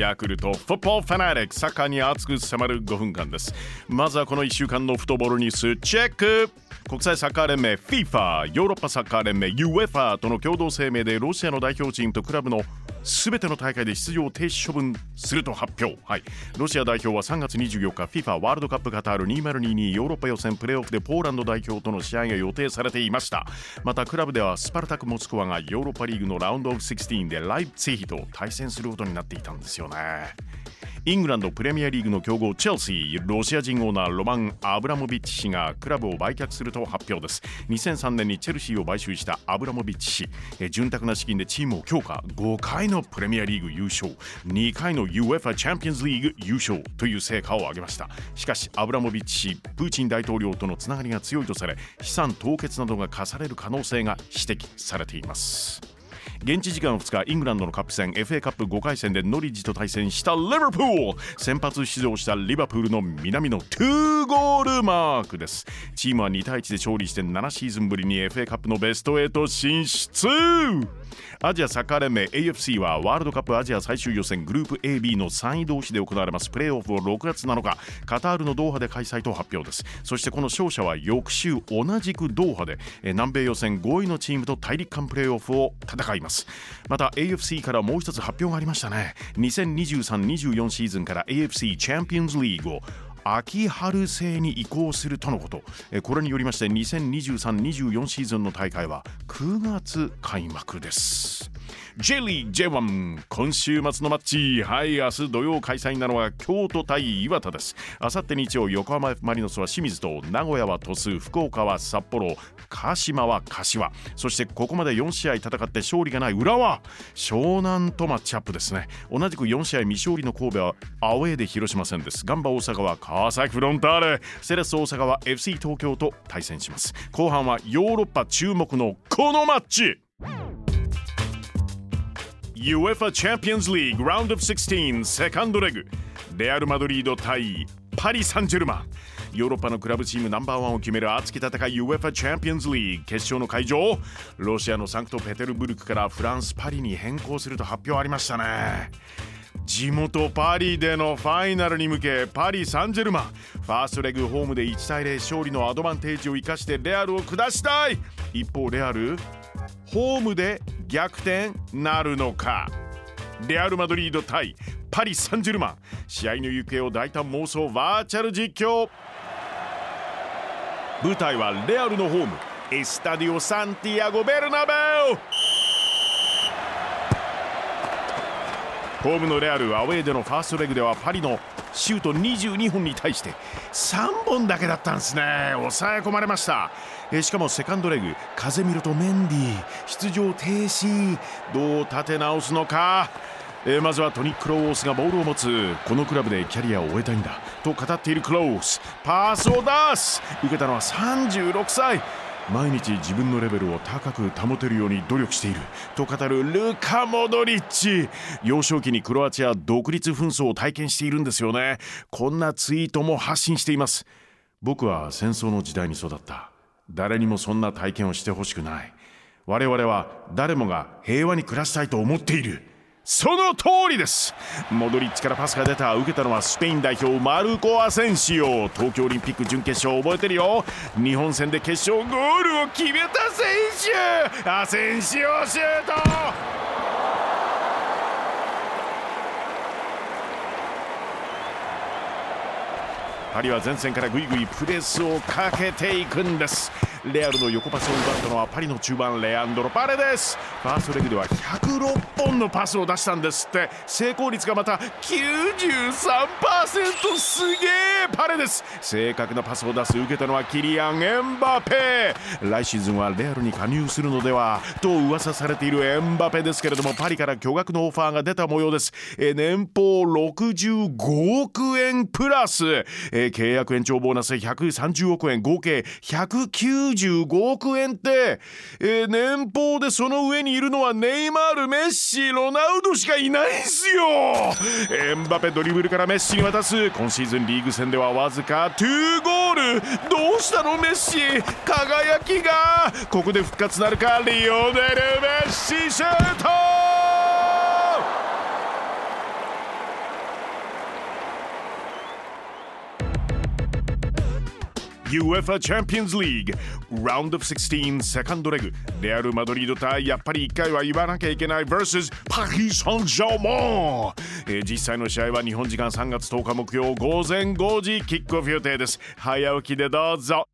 ヤクルトフットボールファナリックサッカーに熱く迫る5分間です。まずはこの1週間のフットボールニュースチェック。国際サッカー連盟 FIFA ヨーロッパサッカー連盟 UEFA との共同声明でロシアの代表チームとクラブの全ての大会で出場停止処分すると発表、はい、ロシア代表は3月24日 FIFA ワールドカップカタール2022ヨーロッパ予選プレーオフでポーランド代表との試合が予定されていました。またクラブではスパルタク・モスクワがヨーロッパリーグのラウンドオフ16でライプツィヒと対戦することになっていたんですよね。イングランドプレミアリーグの強豪チェルシーロシア人オーナーロマン・アブラモビッチ氏がクラブを売却すると発表です。2003年にチェルシーを買収したアブラモビッチ氏。潤沢な資金でチームを強化。5回のプレミアリーグ優勝。2回の UEFA チャンピオンズリーグ優勝という成果を上げました。しかしアブラモビッチ氏プーチン大統領とのつながりが強いとされ資産凍結などが課される可能性が指摘されています。現地時間2日イングランドのカップ戦 FA カップ5回戦でノリッジと対戦したリバプール。先発出場したリバプールの南の2ゴールマークです。チームは2対1で勝利して7シーズンぶりに FA カップのベスト8進出。アジアサッカー連盟 AFC はワールドカップアジア最終予選グループ AB の3位同士で行われます。プレーオフを6月7日カタールのドーハで開催と発表です。そしてこの勝者は翌週同じくドーハで南米予選5位のチームと大陸間プレーオフを戦います。ます。また AFC からもう一つ発表がありましたね。2023-24シーズンから AFC チャンピオンズリーグを秋春制に移行するとのこと。これによりまして2023-24シーズンの大会は9月開幕です。J リー J1 今週末のマッチ。はい明日土曜開催なのは京都対岩田です。あさって日曜横浜マリノスは清水と名古屋は鳥栖福岡は札幌鹿島は柏。そしてここまで4試合戦って勝利がない浦和。湘南とマッチアップですね。同じく4試合未勝利の神戸はアウェーで広島戦です。ガンバ大阪は川崎フロンターレ。セレッソ大阪は FC 東京と対戦します。後半はヨーロッパ注目のこのマッチ。UEFA Champions League Round of 16セカンドレグレアル・マドリード対パリ・サンジェルマンヨーロッパのクラブチームナンバーワンを決める熱き戦い UEFA チャンピオンズリーグ決勝の会場。ロシアのサンクトペテルブルクからフランス・パリに変更すると発表ありましたね。地元パリでのファイナルに向けパリ・サンジェルマンファーストレグホームで1対0勝利のアドバンテージを生かしてレアルを下したい。一方レアルホームで逆転なるのか？レアル・マドリード対パリ・サンジェルマン。試合の行方を大胆妄想バーチャル実況。舞台はレアルのホームエスタディオ・サンティアゴ・ベルナベウ。ホームのレアルアウェーでのファーストレグではパリのシュート22本に対して3本だけだったんですね。抑え込まれました。えしかもセカンドレグ風見るとメンディ出場停止。どう立て直すのか。え、まずはトニック・ロースがボールを持つ。このクラブでキャリアを終えたいんだ。と語っているクロース。パースを出す。受けたのは36歳。毎日自分のレベルを高く保てるように努力している。と語るルカ・モドリッチ。幼少期にクロアチア独立紛争を体験しているんですよね。こんなツイートも発信しています。僕は戦争の時代に育った。誰にもそんな体験をしてほしくない。我々は誰もが平和に暮らしたいと思っている。その通りです。モドリッチからパスが出た。受けたのはスペイン代表マルコ・アセンシオ。東京オリンピック準決勝覚えてるよ。日本戦で決勝ゴールを決めた選手。アセンシオシュート。パリは前線からぐいぐいプレスをかけていくんです。レアルの横パスを奪ったのはパリの中盤レアンドロ・パレですファーストレグでは106本のパスを出したんですって。成功率がまた93%すげえパレです正確なパスを出す受けたのはキリアン・エンバペ。来シーズンはレアルに加入するのではと噂されているエンバペですけれどもパリから巨額のオファーが出た模様です。年俸65億円プラス。え契約延長ボーナス130億円合計190 95億円って、えー、年俸でその上にいるのはネイマールメッシロナウドしかいないんすよ。エンバペドリブルからメッシに渡す今シーズンリーグ戦ではわずか2ゴール。どうしたのメッシ？輝きが。ここで復活なるかリオネル・メッシシュート UEFA Champions League. Round of 16セカンドレグレアル・マドリード対やっぱり1回は言わなきゃいけない vs パリ・サンジャーマン、えー、実際の試合は日本時間3月10日木曜午前5時キックオフ予定です早起きでどうぞ